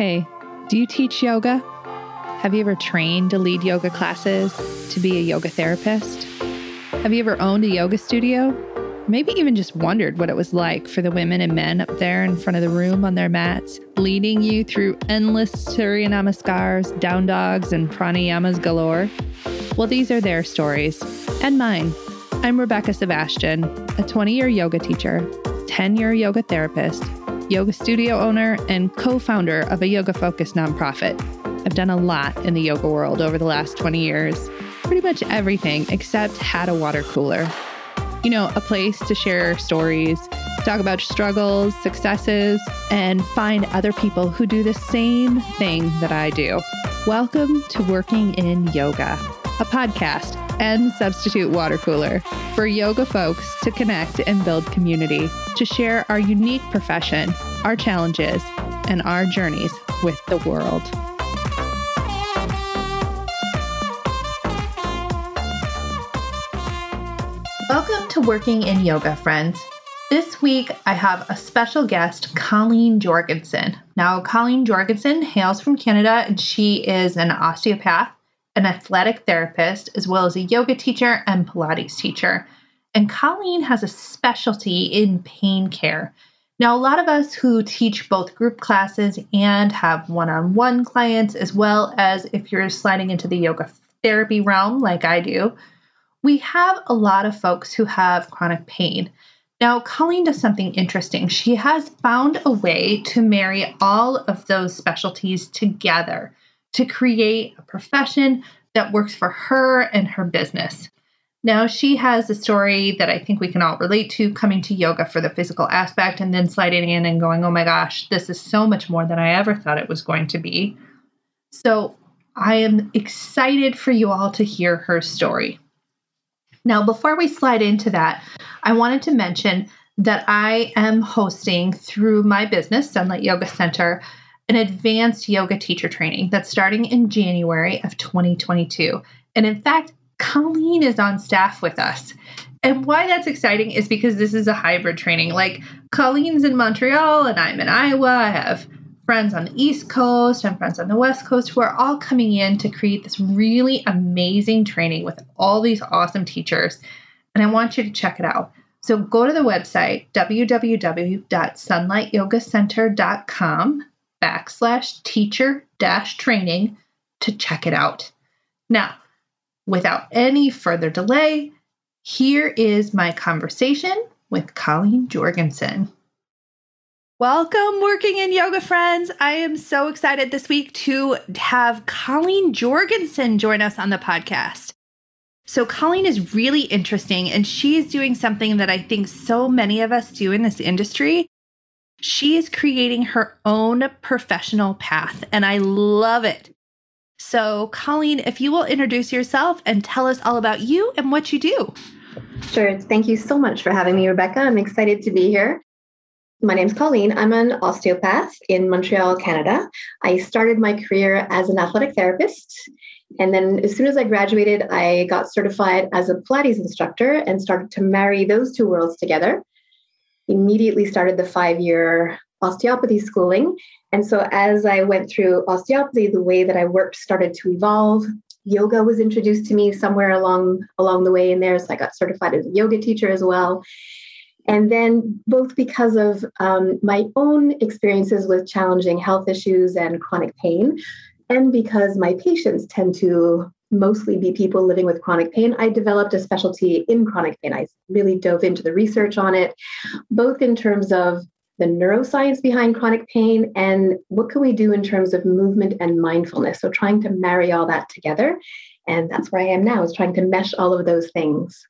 Hey, do you teach yoga? Have you ever trained to lead yoga classes, to be a yoga therapist? Have you ever owned a yoga studio? Maybe even just wondered what it was like for the women and men up there in front of the room on their mats, leading you through endless Surya Namaskars, down dogs, and pranayamas galore? Well, these are their stories and mine. I'm Rebecca Sebastian, a 20 year yoga teacher, 10 year yoga therapist, yoga studio owner, and co founder of a yoga focused nonprofit. I've done a lot in the yoga world over the last 20 years, pretty much everything except had a water cooler. You know, a place to share stories, talk about struggles, successes, and find other people who do the same thing that I do. Welcome to Working in Yoga, a podcast and substitute water cooler for yoga folks to connect and build community, to share our unique profession, our challenges, and our journeys with the world. Welcome to Working in Yoga, friends. This week, I have a special guest, Colleen Jorgensen. Now, Colleen Jorgensen hails from Canada and she is an osteopath an athletic therapist, as well as a yoga teacher and Pilates teacher. And Colleen has a specialty in pain care. Now, a lot of us who teach both group classes and have one on one clients, as well as if you're sliding into the yoga therapy realm like I do, we have a lot of folks who have chronic pain. Now, Colleen does something interesting. She has found a way to marry all of those specialties together to create a profession that works for her and her business. Now, she has a story that I think we can all relate to coming to yoga for the physical aspect and then sliding in and going, oh my gosh, this is so much more than I ever thought it was going to be. So, I am excited for you all to hear her story. Now, before we slide into that, I wanted to mention that I am hosting through my business, Sunlight Yoga Center, an advanced yoga teacher training that's starting in January of 2022. And in fact, Colleen is on staff with us. And why that's exciting is because this is a hybrid training. Like Colleen's in Montreal and I'm in Iowa. I have friends on the East Coast and friends on the West Coast who are all coming in to create this really amazing training with all these awesome teachers. And I want you to check it out. So go to the website www.sunlightYogaCenter.com backslash teacher dash training to check it out. Now, without any further delay, here is my conversation with Colleen Jorgensen. Welcome, Working in Yoga friends. I am so excited this week to have Colleen Jorgensen join us on the podcast. So, Colleen is really interesting, and she is doing something that I think so many of us do in this industry, she is creating her own professional path, and I love it. So, Colleen, if you will introduce yourself and tell us all about you and what you do. Sure. Thank you so much for having me, Rebecca. I'm excited to be here. My name's Colleen. I'm an osteopath in Montreal, Canada. I started my career as an athletic therapist. And then, as soon as I graduated, I got certified as a Pilates instructor and started to marry those two worlds together immediately started the five year osteopathy schooling. And so as I went through osteopathy, the way that I worked started to evolve. Yoga was introduced to me somewhere along along the way in there. So I got certified as a yoga teacher as well. And then both because of um, my own experiences with challenging health issues and chronic pain, and because my patients tend to mostly be people living with chronic pain, I developed a specialty in chronic pain. I really dove into the research on it, both in terms of the neuroscience behind chronic pain and what can we do in terms of movement and mindfulness. So trying to marry all that together. And that's where I am now, is trying to mesh all of those things.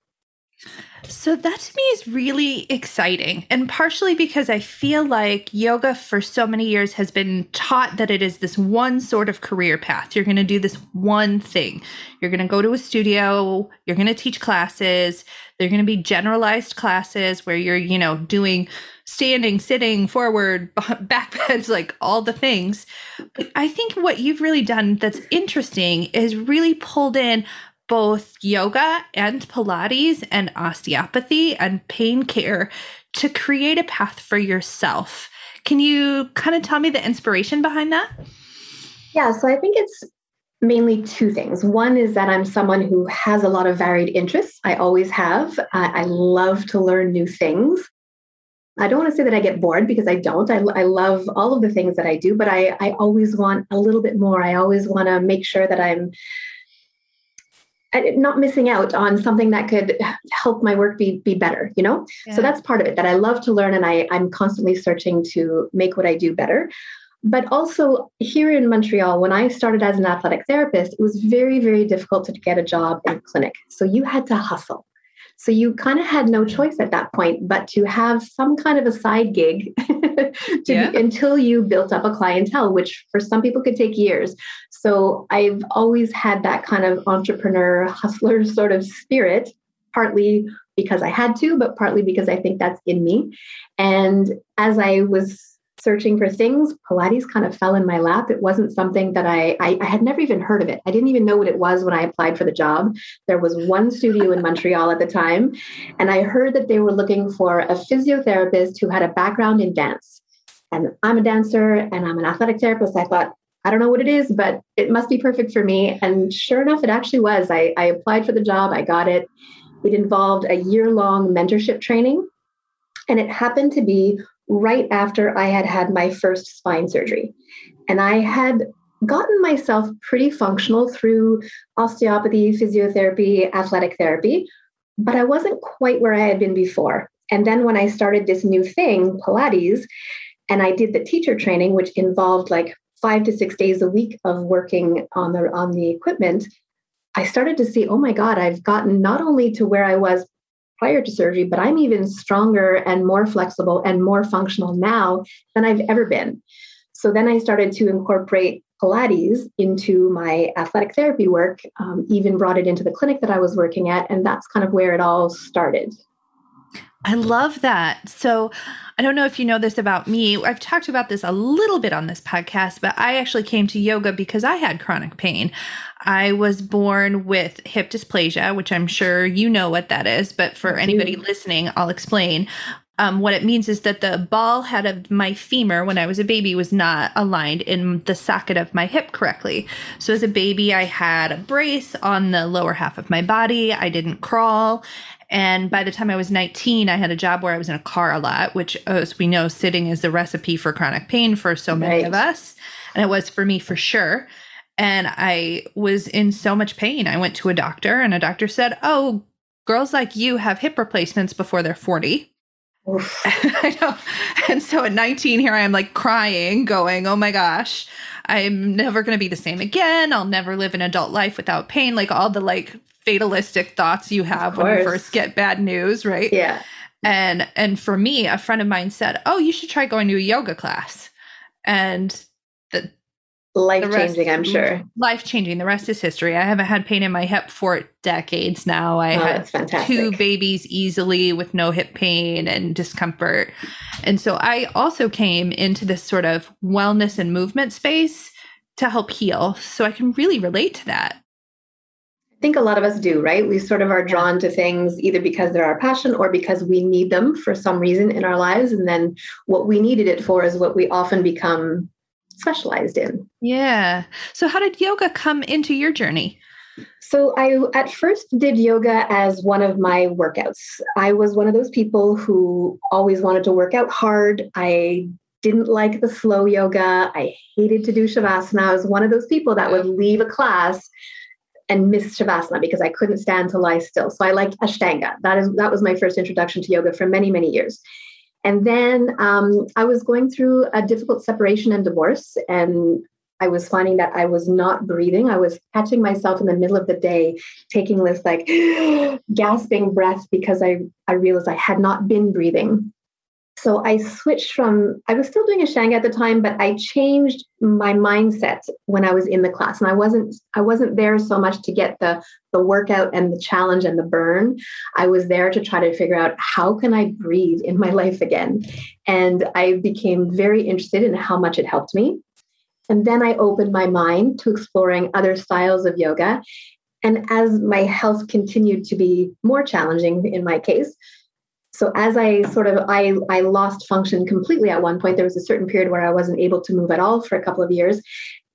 So that to me is really exciting. And partially because I feel like yoga for so many years has been taught that it is this one sort of career path. You're going to do this one thing. You're going to go to a studio, you're going to teach classes. They're going to be generalized classes where you're, you know, doing standing, sitting, forward, back bends, like all the things. But I think what you've really done that's interesting is really pulled in both yoga and Pilates and osteopathy and pain care to create a path for yourself. Can you kind of tell me the inspiration behind that? Yeah, so I think it's mainly two things. One is that I'm someone who has a lot of varied interests. I always have. I love to learn new things. I don't want to say that I get bored because I don't. I, I love all of the things that I do, but I, I always want a little bit more. I always want to make sure that I'm not missing out on something that could help my work be be better you know yeah. so that's part of it that i love to learn and i i'm constantly searching to make what i do better but also here in Montreal, when I started as an athletic therapist, it was very, very difficult to get a job in a clinic. So you had to hustle. So you kind of had no choice at that point but to have some kind of a side gig to yeah. until you built up a clientele, which for some people could take years. So I've always had that kind of entrepreneur hustler sort of spirit, partly because I had to, but partly because I think that's in me. And as I was searching for things, Pilates kind of fell in my lap. It wasn't something that I, I, I, had never even heard of it. I didn't even know what it was when I applied for the job. There was one studio in Montreal at the time, and I heard that they were looking for a physiotherapist who had a background in dance. And I'm a dancer and I'm an athletic therapist. I thought, I don't know what it is, but it must be perfect for me. And sure enough, it actually was. I, I applied for the job, I got it. It involved a year long mentorship training. And it happened to be right after I had had my first spine surgery. And I had gotten myself pretty functional through osteopathy, physiotherapy, athletic therapy, but I wasn't quite where I had been before. And then when I started this new thing, Pilates, and I did the teacher training, which involved like five to six days a week of working on the on the equipment, I started to see, oh my God, I've gotten not only to where I was prior to surgery, but I'm even stronger and more flexible and more functional now than I've ever been. So then I started to incorporate Pilates into my athletic therapy work, um, even brought it into the clinic that I was working at. And that's kind of where it all started. I love that. So, I don't know if you know this about me. I've talked about this a little bit on this podcast, but I actually came to yoga because I had chronic pain. I was born with hip dysplasia, which I'm sure you know what that is, but for anybody listening, I'll explain. Um, what it means is that the ball head of my femur when I was a baby was not aligned in the socket of my hip correctly. So, as a baby, I had a brace on the lower half of my body. I didn't crawl. And by the time I was 19, I had a job where I was in a car a lot, which, as we know, sitting is the recipe for chronic pain for so many right. of us. And it was for me for sure. And I was in so much pain. I went to a doctor, and a doctor said, Oh, girls like you have hip replacements before they're 40. I know. And so at 19, here I am like crying, going, Oh my gosh, I'm never going to be the same again. I'll never live an adult life without pain. Like all the like fatalistic thoughts you have when you first get bad news, right? Yeah. And and for me, a friend of mine said, "Oh, you should try going to a yoga class." And the life changing, I'm sure. Life changing. The rest is history. I haven't had pain in my hip for decades now. I oh, had two babies easily with no hip pain and discomfort. And so I also came into this sort of wellness and movement space to help heal. So I can really relate to that think a lot of us do, right? We sort of are drawn to things either because they're our passion or because we need them for some reason in our lives. And then what we needed it for is what we often become specialized in. Yeah. So, how did yoga come into your journey? So, I at first did yoga as one of my workouts. I was one of those people who always wanted to work out hard. I didn't like the slow yoga. I hated to do Shavasana. I was one of those people that would leave a class and miss Shavasana because I couldn't stand to lie still. So I liked Ashtanga. That is that was my first introduction to yoga for many many years. And then um, I was going through a difficult separation and divorce, and I was finding that I was not breathing. I was catching myself in the middle of the day, taking this like gasping breath because I, I realized I had not been breathing so I switched from, I was still doing Ashtanga at the time, but I changed my mindset when I was in the class. And I wasn't, I wasn't there so much to get the, the workout and the challenge and the burn. I was there to try to figure out how can I breathe in my life again. And I became very interested in how much it helped me. And then I opened my mind to exploring other styles of yoga. And as my health continued to be more challenging in my case, So as I sort of I I lost function completely at one point. There was a certain period where I wasn't able to move at all for a couple of years.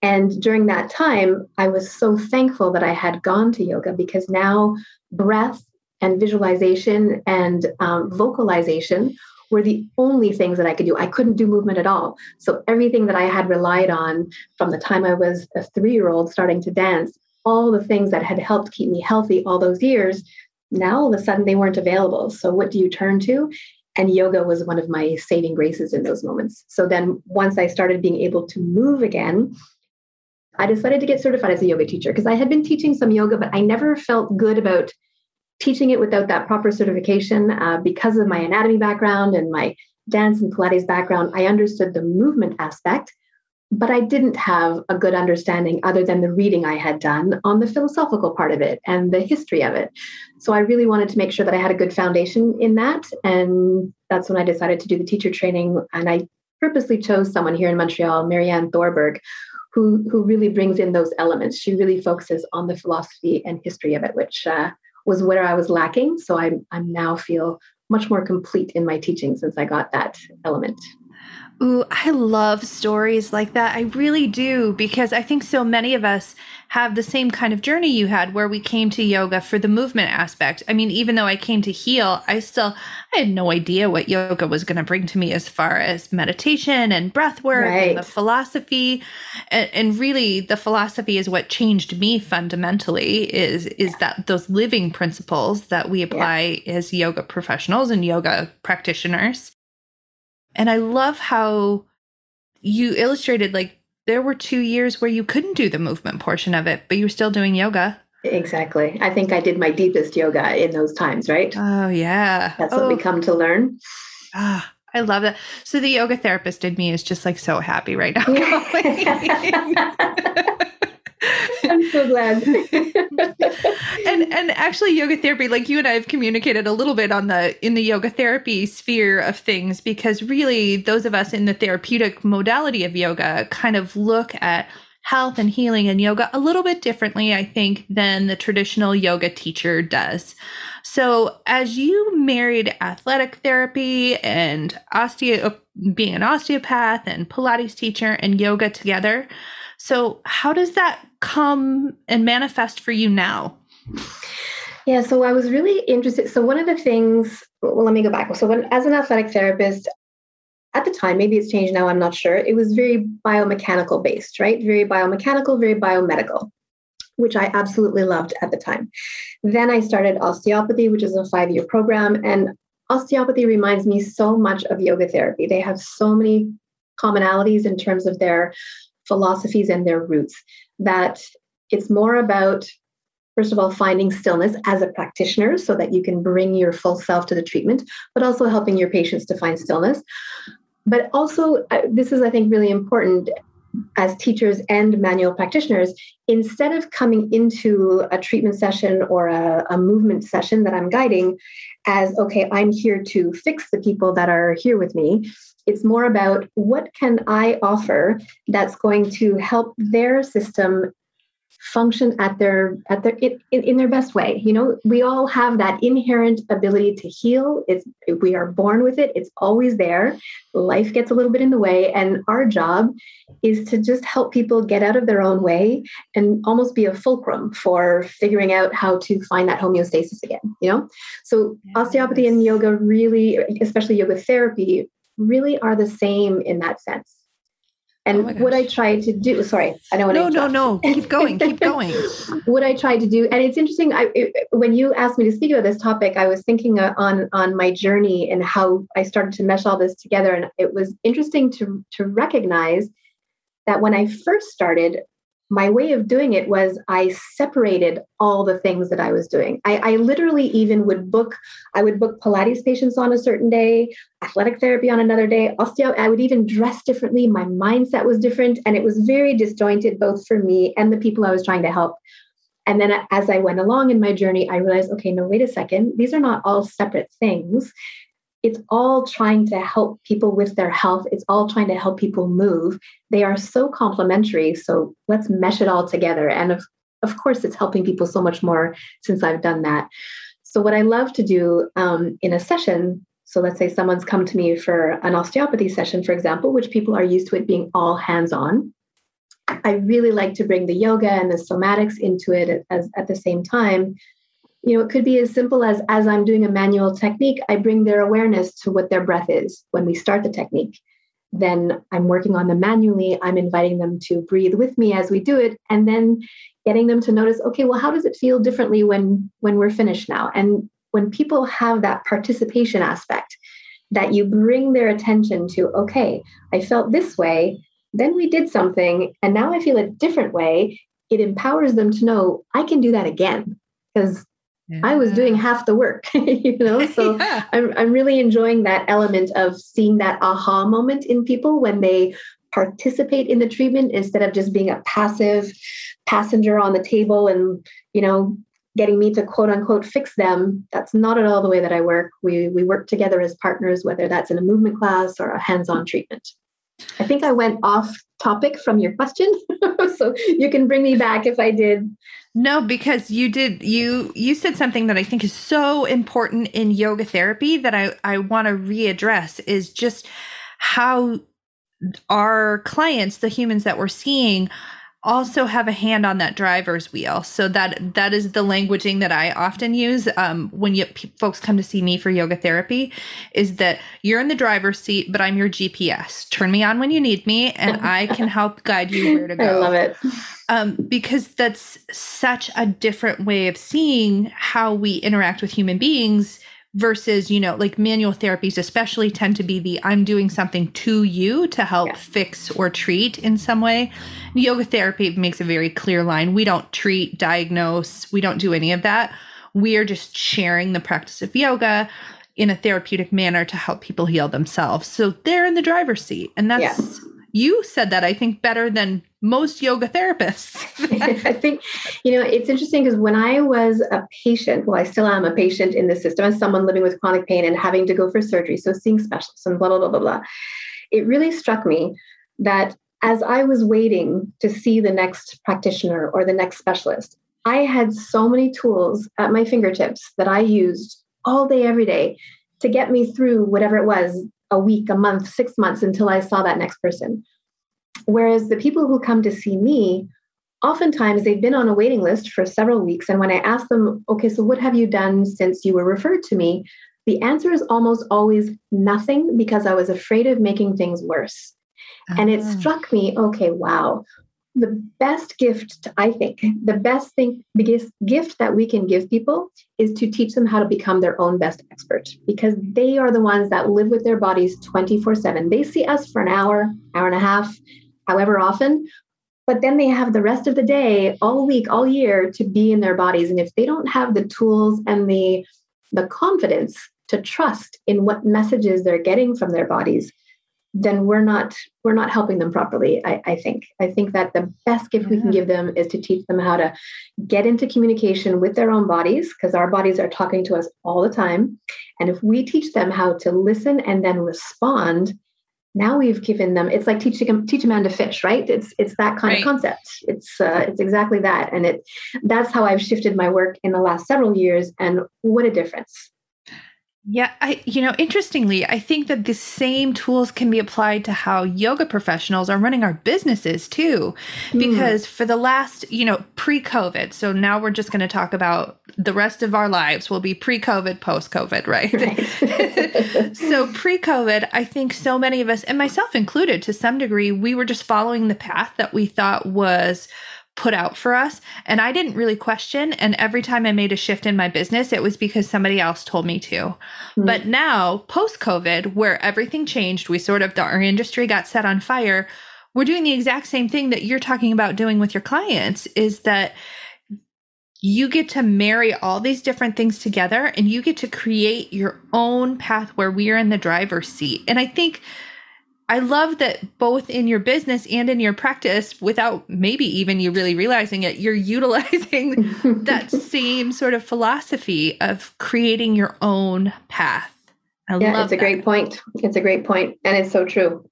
And during that time, I was so thankful that I had gone to yoga because now breath and visualization and um, vocalization were the only things that I could do. I couldn't do movement at all. So everything that I had relied on from the time I was a three year old starting to dance, all the things that had helped keep me healthy all those years, now all of a sudden they weren't available. So what do you turn to? And yoga was one of my saving graces in those moments. So then once I started being able to move again, I decided to get certified as a yoga teacher because I had been teaching some yoga, but I never felt good about teaching it without that proper certification uh, because of my anatomy background and my dance and Pilates background. I understood the movement aspect, but I didn't have a good understanding other than the reading I had done on the philosophical part of it and the history of it. So I really wanted to make sure that I had a good foundation in that. And that's when I decided to do the teacher training. And I purposely chose someone here in Montreal, Marianne Thorberg, who, who really brings in those elements. She really focuses on the philosophy and history of it, which uh, was where I was lacking. So I I now feel much more complete in my teaching since I got that element. Ooh, I love stories like that. I really do because I think so many of us have the same kind of journey you had where we came to yoga for the movement aspect. I mean, even though I came to heal, I still I had no idea what yoga was going to bring to me as far as meditation and breath work right. and the philosophy. And, and, really the philosophy is what changed me fundamentally is is yeah. that those living principles that we apply yeah. as yoga professionals and yoga practitioners. And I love how you illustrated like there were two years where you couldn't do the movement portion of it, but you were still doing yoga. Exactly. I think I did my deepest yoga in those times, right? Oh, yeah. That's what we oh. come to learn. Ah, I love that. So the yoga therapist in me is just like so happy right now. I'm so glad. and and actually yoga therapy like you and I have communicated a little bit on the in the yoga therapy sphere of things because really those of us in the therapeutic modality of yoga kind of look at health and healing and yoga a little bit differently I think than the traditional yoga teacher does. So as you married athletic therapy and osteo being an osteopath and pilates teacher and yoga together, so, how does that come and manifest for you now? Yeah, so I was really interested. So, one of the things, well, let me go back. So, when, as an athletic therapist, at the time, maybe it's changed now, I'm not sure, it was very biomechanical based, right? Very biomechanical, very biomedical, which I absolutely loved at the time. Then I started osteopathy, which is a five year program. And osteopathy reminds me so much of yoga therapy. They have so many commonalities in terms of their philosophies and their roots. That it's more about, first of all, finding stillness as a practitioner so that you can bring your full self to the treatment, but also helping your patients to find stillness. But also, this is, I think, really important as teachers and manual practitioners, instead of coming into a treatment session or a, a, movement session that I'm guiding as, okay, I'm here to fix the people that are here with me, it's more about what can I offer that's going to help their system function at their at their in, in their best way you know? We all have that inherent ability to heal. It's we are born with it. It's always there. Life gets a little bit in the way and our job is to just help people get out of their own way and almost be a fulcrum for figuring out how to find that homeostasis again you know? So yes. osteopathy and yoga really especially yoga therapy really are the same in that sense. And oh what I try to do, sorry, I don't want no, to. No, no, no, keep going, keep going. what I try to do, and it's interesting. I, it, when you asked me to speak about this topic, I was thinking uh, on on my journey and how I started to mesh all this together, and it was interesting to to recognize that when I first started, my way of doing it was I separated all the things that I was doing. I, I, literally even would book, I would book Pilates patients on a certain day, athletic therapy on another day, osteo. I would even dress differently. My mindset was different. And it was very disjointed, both for me and the people I was trying to help. And then as I went along in my journey, I realized, okay, no, wait a second. These are not all separate things it's all trying to help people with their health. It's all trying to help people move. They are so complementary. So let's mesh it all together. And of, of course, it's helping people so much more since I've done that. So, what I love to do um, in a session So let's say someone's come to me for an osteopathy session, for example, which people are used to it being all hands on. I really like to bring the yoga and the somatics into it as, at the same time. You know, it could be as simple as as I'm doing a manual technique, I bring their awareness to what their breath is when we start the technique. Then I'm working on them manually. I'm inviting them to breathe with me as we do it, and then getting them to notice, okay, well, how does it feel differently when when we're finished now? And when people have that participation aspect, that you bring their attention to, okay, I felt this way, then we did something, and now I feel a different way. It empowers them to know I can do that again because yeah. I was doing half the work, you know. So yeah. I'm I'm really enjoying that element of seeing that aha moment in people when they participate in the treatment instead of just being a passive passenger on the table and you know getting me to quote unquote fix them that's not at all the way that i work we we work together as partners whether that's in a movement class or a hands-on treatment I think I went off topic from your question. so you can bring me back if I did. No, because you did you you said something that I think is so important in yoga therapy that I I want to readdress is just how our clients, the humans that we're seeing, also have a hand on that driver's wheel. So that that is the languaging that I often use um, when you, p- folks come to see me for yoga therapy. Is that you're in the driver's seat, but I'm your GPS. Turn me on when you need me, and I can help guide you where to go. I love it. Um, because that's such a different way of seeing how we interact with human beings versus you know like manual therapies especially tend to be the i'm doing something to you to help yeah. fix or treat in some way. Yoga therapy makes a very clear line. We don't treat diagnose we don't do any of that. We are just sharing the practice of yoga in a therapeutic manner to help people heal themselves. So they're in the driver's seat and that's yeah you said that I think better than most yoga therapists. I think, you know, it's interesting because when I was a patient, well, I still am a patient in the system as someone living with chronic pain and having to go for surgery, so seeing specialists and blah, blah, blah, blah, blah. It really struck me that as I was waiting to see the next practitioner or the next specialist, I had so many tools at my fingertips that I used all day, every day to get me through whatever it was a week, a month, six months until I saw that next person. Whereas the people who come to see me, oftentimes they've been on a waiting list for several weeks. And when I ask them, okay, so what have you done since you were referred to me? The answer is almost always nothing because I was afraid of making things worse. Uh-huh. And it ah. struck me, okay, wow, the best gift, I think, the best thing, biggest gift that we can give people is to teach them how to become their own best expert because they are the ones that live with their bodies 24 7. They see us for an hour, hour and a half, however often, but then they have the rest of the day, all week, all year to be in their bodies. And if they don't have the tools and the, the confidence to trust in what messages they're getting from their bodies, then we're not we're not helping them properly I, I, think. I think that the best gift yeah. we can give them is to teach them how to get into communication with their own bodies because our bodies are talking to us all the time. And if we teach them how to listen and then respond now we've given them it's like teaching them teach a man to fish right? It's it's that kind right. of concept. It's uh, it's exactly that. And it that's how i've shifted my work in the last several years and what a difference yeah, I you know, interestingly, I think that the same tools can be applied to how yoga professionals are running our businesses too. Hmm. Because mm. for the last, you know, pre-COVID, so now we're just going to talk about the rest of our lives will be pre-COVID, post-COVID, right? right. so pre-COVID, I think so many of us and myself included to some degree, we were just following the path that we thought was put out for us and I didn't really question and every time I made a shift in my business it was because somebody else told me to. Mm-hmm. But now post COVID where everything changed, we sort of our industry got set on fire, we're doing the exact same thing that you're talking about doing with your clients is that you get to marry all these different things together and you get to create your own path where we are in the driver's seat. And I think I love that both in your business and in your practice, without maybe even you really realizing it, you're utilizing that same sort of philosophy of creating your own path. I yeah, it's a that. great point. It's a great point, and it's so true.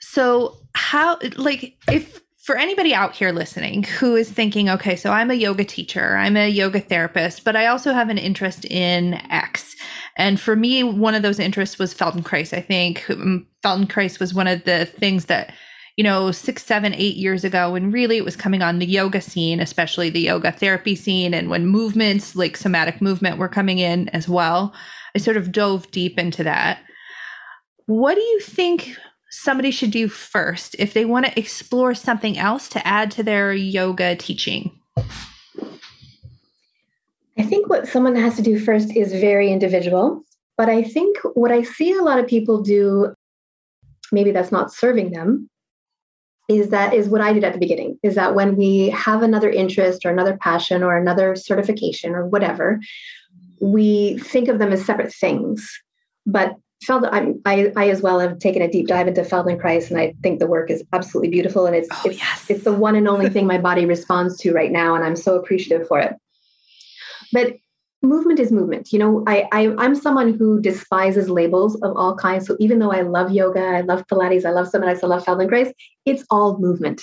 So, how, like, if for anybody out here listening who is thinking, okay, so I'm a yoga teacher, I'm a yoga therapist, but I also have an interest in X. And for me, one of those interests was Feldenkrais. I think um, Feldenkrais was one of the things that, you know, six, seven, eight years ago, when really it was coming on the yoga scene, especially the yoga therapy scene, and when movements like somatic movement were coming in as well. I sort of dove deep into that. What do you think somebody should do first if they want to explore something else to add to their yoga teaching? I think what someone has to do first is very individual. But I think what I see a lot of people do, maybe that's not serving them, is that is what I did at the beginning. Is that when we have another interest or another passion or another certification or whatever, we think of them as separate things. But Feld, I, I, I as well have taken a deep dive into Feldenkrais, and I think the work is absolutely beautiful. And it's oh, it's, yes. it's the one and only thing my body responds to right now, and I'm so appreciative for it. But movement is movement. You know, I, I I'm someone who despises labels of all kinds. So even though I love yoga, I love Pilates, I love Somatic, I love Feldenkrais, it's all movement.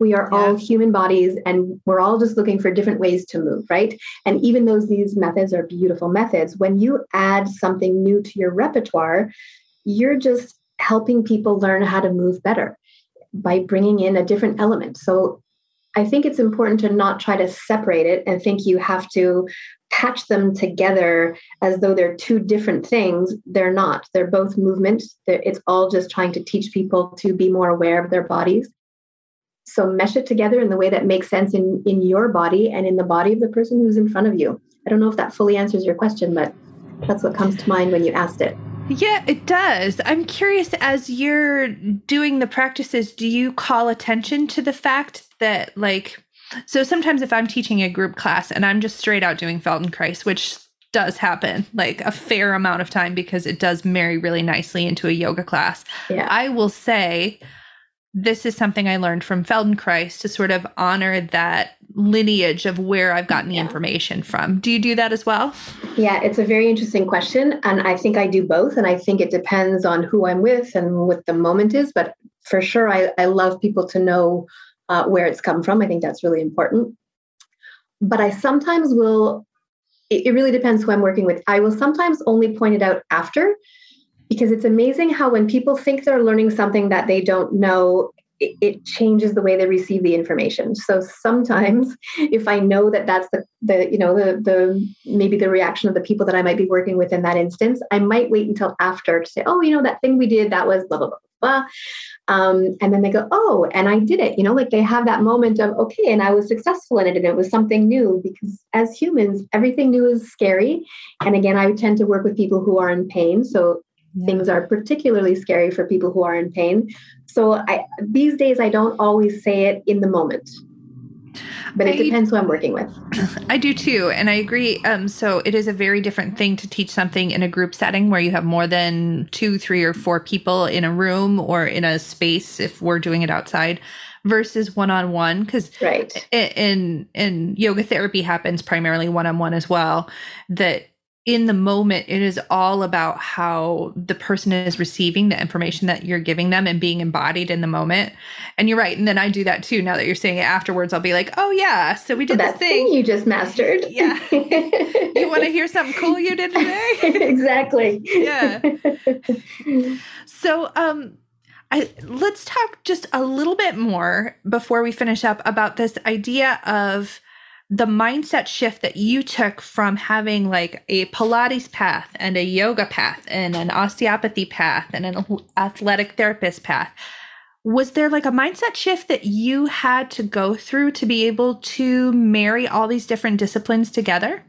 We are yeah. all human bodies and we're all just looking for different ways to move, right? And even though these methods are beautiful methods, when you add something new to your repertoire, you're just helping people learn how to move better by bringing in a different element. So I think it's important to not try to separate it and think you have to patch them together as though they're two different things. They're not. They're both movements. It's all just trying to teach people to be more aware of their bodies so mesh it together in the way that makes sense in, in your body and in the body of the person who's in front of you. I don't know if that fully answers your question, but that's what comes to mind when you asked it. Yeah, it does. I'm curious as you're doing the practices, do you call attention to the fact that, like, so sometimes if I'm teaching a group class and I'm just straight out doing Feldenkrais, which does happen like a fair amount of time because it does marry really nicely into a yoga class, yeah. I will say, this is something I learned from Feldenkrais to sort of honor that lineage of where I've gotten the yeah. information from. Do you do that as well? Yeah, it's a very interesting question. And I think I do both. And I think it depends on who I'm with and what the moment is. But for sure, I, I love people to know uh, where it's come from. I think that's really important. But I sometimes will, it, it really depends who I'm working with. I will sometimes only point it out after because it's amazing how when people think they're learning something that they don't know it, changes the way they receive the information. So sometimes if i know that that's the, the you know the the maybe the reaction of the people that i might be working with in that instance i might wait until after to say oh you know that thing we did that was blah blah blah blah. Um, and then they go oh and i did it. You know like they have that moment of okay and i was successful in it and it was something new because as humans everything new is scary. And again i tend to work with people who are in pain. So yeah. things are particularly scary for people who are in pain. So I, these days, I don't always say it in the moment. But it I, depends who I'm working with. I do too, and I agree. Um, so it is a very different thing to teach something in a group setting where you have more than two, three, or four people in a room or in a space. If we're doing it outside, versus one-on-one because right in in yoga therapy happens primarily one-on-one as well that in the moment, it is all about how the person is receiving the information that you're giving them and being embodied in the moment. And you're right. And then I do that too. Now that you're saying it afterwards, I'll be like, oh, yeah. So we did that this thing. thing you just mastered. Yeah. you want to hear something cool you did today? exactly. Yeah. So, um, I, let's talk just a little bit more before we finish up about this idea of the mindset shift that you took from having like a Pilates path and a yoga path and an osteopathy path and an athletic therapist path. Was there like a mindset shift that you had to go through to be able to marry all these different disciplines together?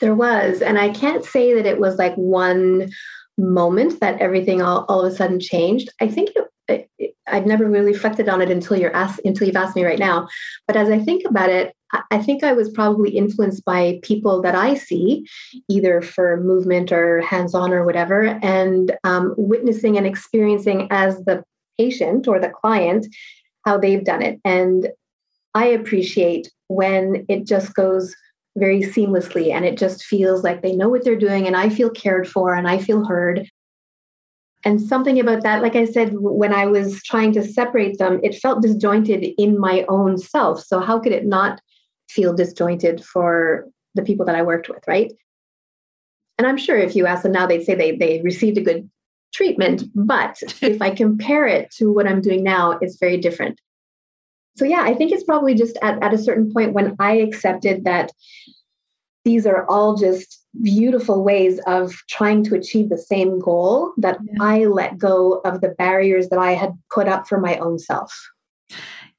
There was. And I can't say that it was like one moment that everything all, all of a sudden changed. I think it, I've never really reflected on it until you're asked until you've asked me right now. But as I think about it, I think I was probably influenced by people that I see, either for movement or hands-on or whatever, and um, witnessing and experiencing as the patient or the client how they've done it. And I appreciate when it just goes very seamlessly and it just feels like they know what they're doing and I feel cared for and I feel heard and something about that, like I said, when I was trying to separate them, it felt disjointed in my own self. So, how could it not feel disjointed for the people that I worked with, right? And I'm sure if you ask them now, they'd say they, they received a good treatment. But if I compare it to what I'm doing now, it's very different. So, yeah, I think it's probably just at, at a certain point when I accepted that these are all just beautiful ways of trying to achieve the same goal that yeah. I let go of the barriers that I had put up for my own self.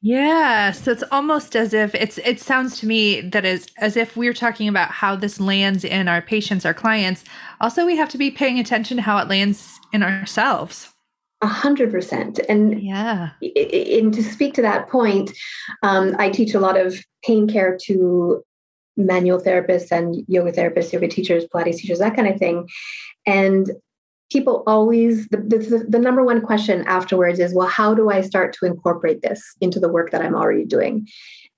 Yeah, so it's almost as if it's it sounds to me that is as if we're talking about how this lands in our patients, our clients. Also, we have to be paying attention to how it lands in ourselves. A hundred percent. And yeah, and to speak to that point, um, I teach a lot of pain care to manual therapists and yoga therapists, yoga teachers, Pilates teachers, that kind of thing. And people always, the, the, the, number one question afterwards is, well, how do I start to incorporate this into the work that I'm already doing?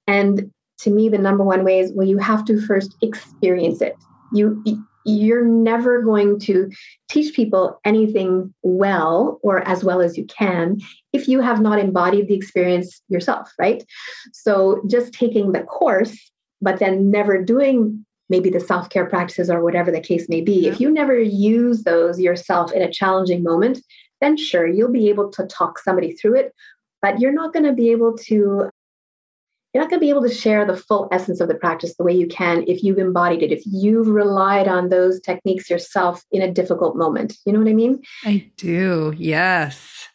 And to me, the number one way is, well, you have to first experience it. You, you're never going to teach people anything well or as well as you can if you have not embodied the experience yourself, right? So just taking the course but then never doing maybe the self care practices or whatever the case may be, if you never use those yourself in a challenging moment, then sure, you'll be able to talk somebody through it, but you're not going to be able to. You're not going to be able to share the full essence of the practice the way you can if you've embodied it, if you've relied on those techniques yourself in a difficult moment. You know what I mean? I do. Yes.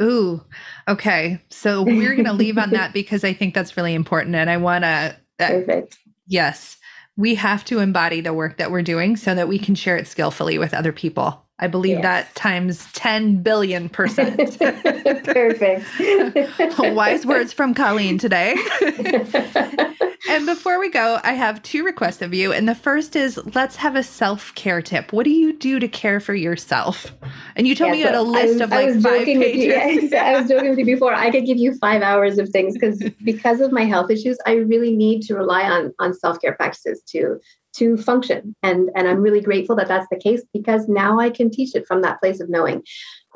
Ooh, okay. So we're going to leave on that because I think that's really important. And I want to Perfect. Yes. We have to embody the work that we're doing so that we can share it skillfully with other people. I believe yes. that times 10 billion percent. Perfect. Wise words from Colleen today. and before we go, I have two requests of you. And the first is let's have a self care tip. What do you do to care for yourself? And you told yeah, me you had a list was, of like five pages. You, I was joking with you before. I could give you five hours of things because because of my health issues, I really need to rely on on self care practices to to function. And, and I'm really grateful that that's the case because now I can teach it from that place of knowing.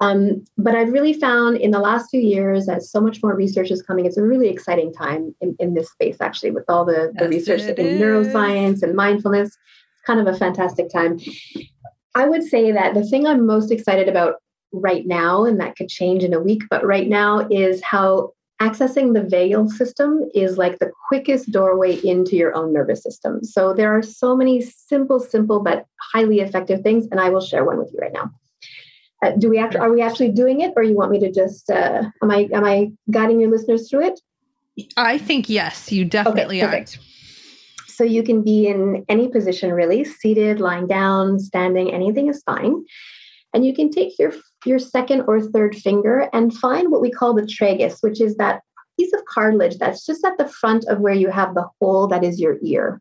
Um, but I've really found in the last few years, that so much more research is coming, it's a really exciting time in, in this space, actually, with all the, the yes, research in neuroscience and mindfulness. It's kind of a fantastic time. I would say that the thing I'm most excited about right now, and that could change in a week, but right now is how accessing the vagal system is like the quickest doorway into your own nervous system. So there are so many simple, simple, but highly effective things, and I will share one with you right now. Uh, do we actually are we actually doing it, or you want me to just uh, am I am I guiding your listeners through it? I think yes, you definitely okay, are. So you can be in any position, really, seated, lying down, standing, anything is fine. And you can take your, your second or third finger and find what we call the tragus, which is that piece of cartilage that's just at the front of where you have the hole that is your ear.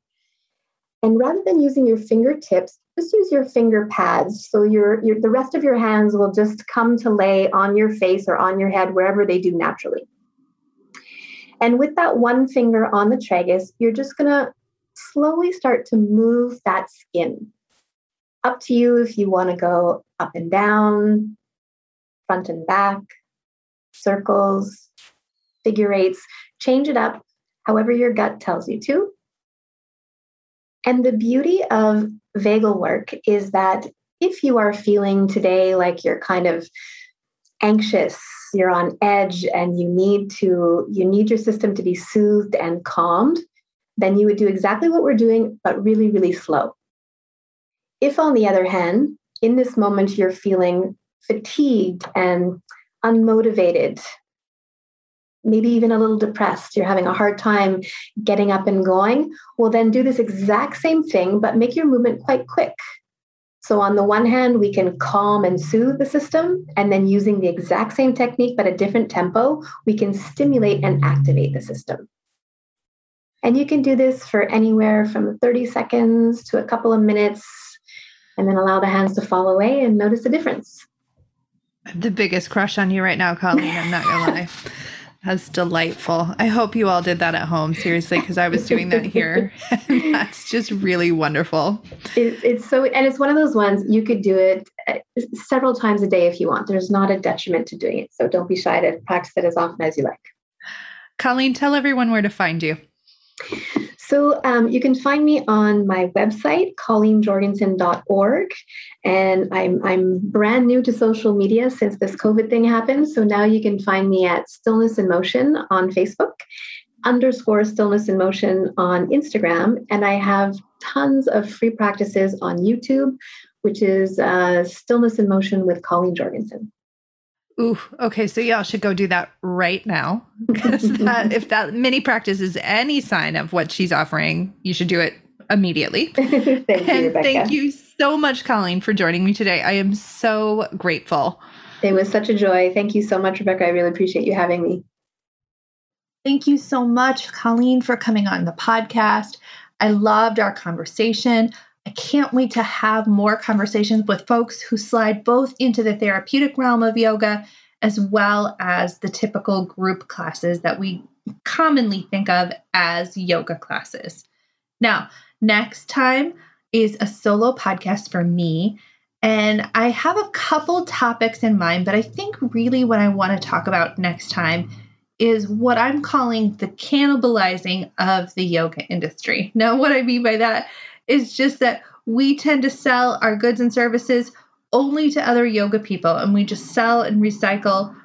And rather than using your fingertips, just use your finger pads. So your, your the rest of your hands will just come to lay on your face or on your head, wherever they do naturally. And with that one finger on the tragus, you're just going to slowly start to move that skin up to you if you want to go up and down, front and back, circles, figure eights. Change it up however your gut tells you to. And the beauty of vagal work is that if you are feeling today like you're kind of anxious, you're on edge and you need to you need your system to be soothed and calmed, then you would do exactly what we're doing but really really slow. If, on the other hand, in this moment you're feeling fatigued and unmotivated, maybe even a little depressed, you're having a hard time getting up and going, well, then do this exact same thing, but make your movement quite quick. So, on the one hand, we can calm and soothe the system, and then using the exact same technique but a different tempo, we can stimulate and activate the system. And you can do this for anywhere from 30 seconds to a couple of minutes, and then allow the hands to fall away and notice the difference. the biggest crush on you right now, Colleen. I'm not gonna lie. That's delightful. I hope you all did that at home, seriously, because I was doing that here. That's just really wonderful. It, it's so, and it's one of those ones you could do it uh, several times a day if you want. There's not a detriment to doing it. So don't be shy to practice it as often as you like. Colleen, tell everyone where to find you. So um, you can find me on my website, colleenjorgensen.org. And I'm, I'm brand new to social media since this COVID thing happened. So now you can find me at Stillness in Motion on Facebook, underscore Stillness in Motion on Instagram. And I have tons of free practices on YouTube, which is uh, Stillness in Motion with Colleen Jorgensen. Ooh, okay. So y'all should go do that right now. that, if that mini practice is any sign of what she's offering, you should do it immediately. thank and you, thank you so much, Colleen, for joining me today. I am so grateful. It was such a joy. Thank you so much, Rebecca. I really appreciate you having me. Thank you so much, Colleen, for coming on the podcast. I loved our conversation. I can't wait to have more conversations with folks who slide both into the therapeutic realm of yoga as well as the typical group classes that we commonly think of as yoga classes. Now, next time is a solo podcast for me. And I have a couple topics in mind, but I think really what I want to talk about next time is what I'm calling the cannibalizing of the yoga industry. Now, what I mean by that it's just that we tend to sell our goods and services only to other yoga people, and we just sell and recycle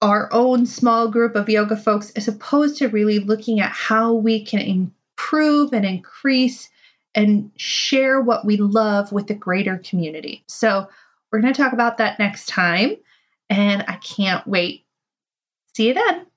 our own small group of yoga folks as opposed to really looking at how we can improve and increase and share what we love with the greater community. So, we're going to talk about that next time, and I can't wait. See you then.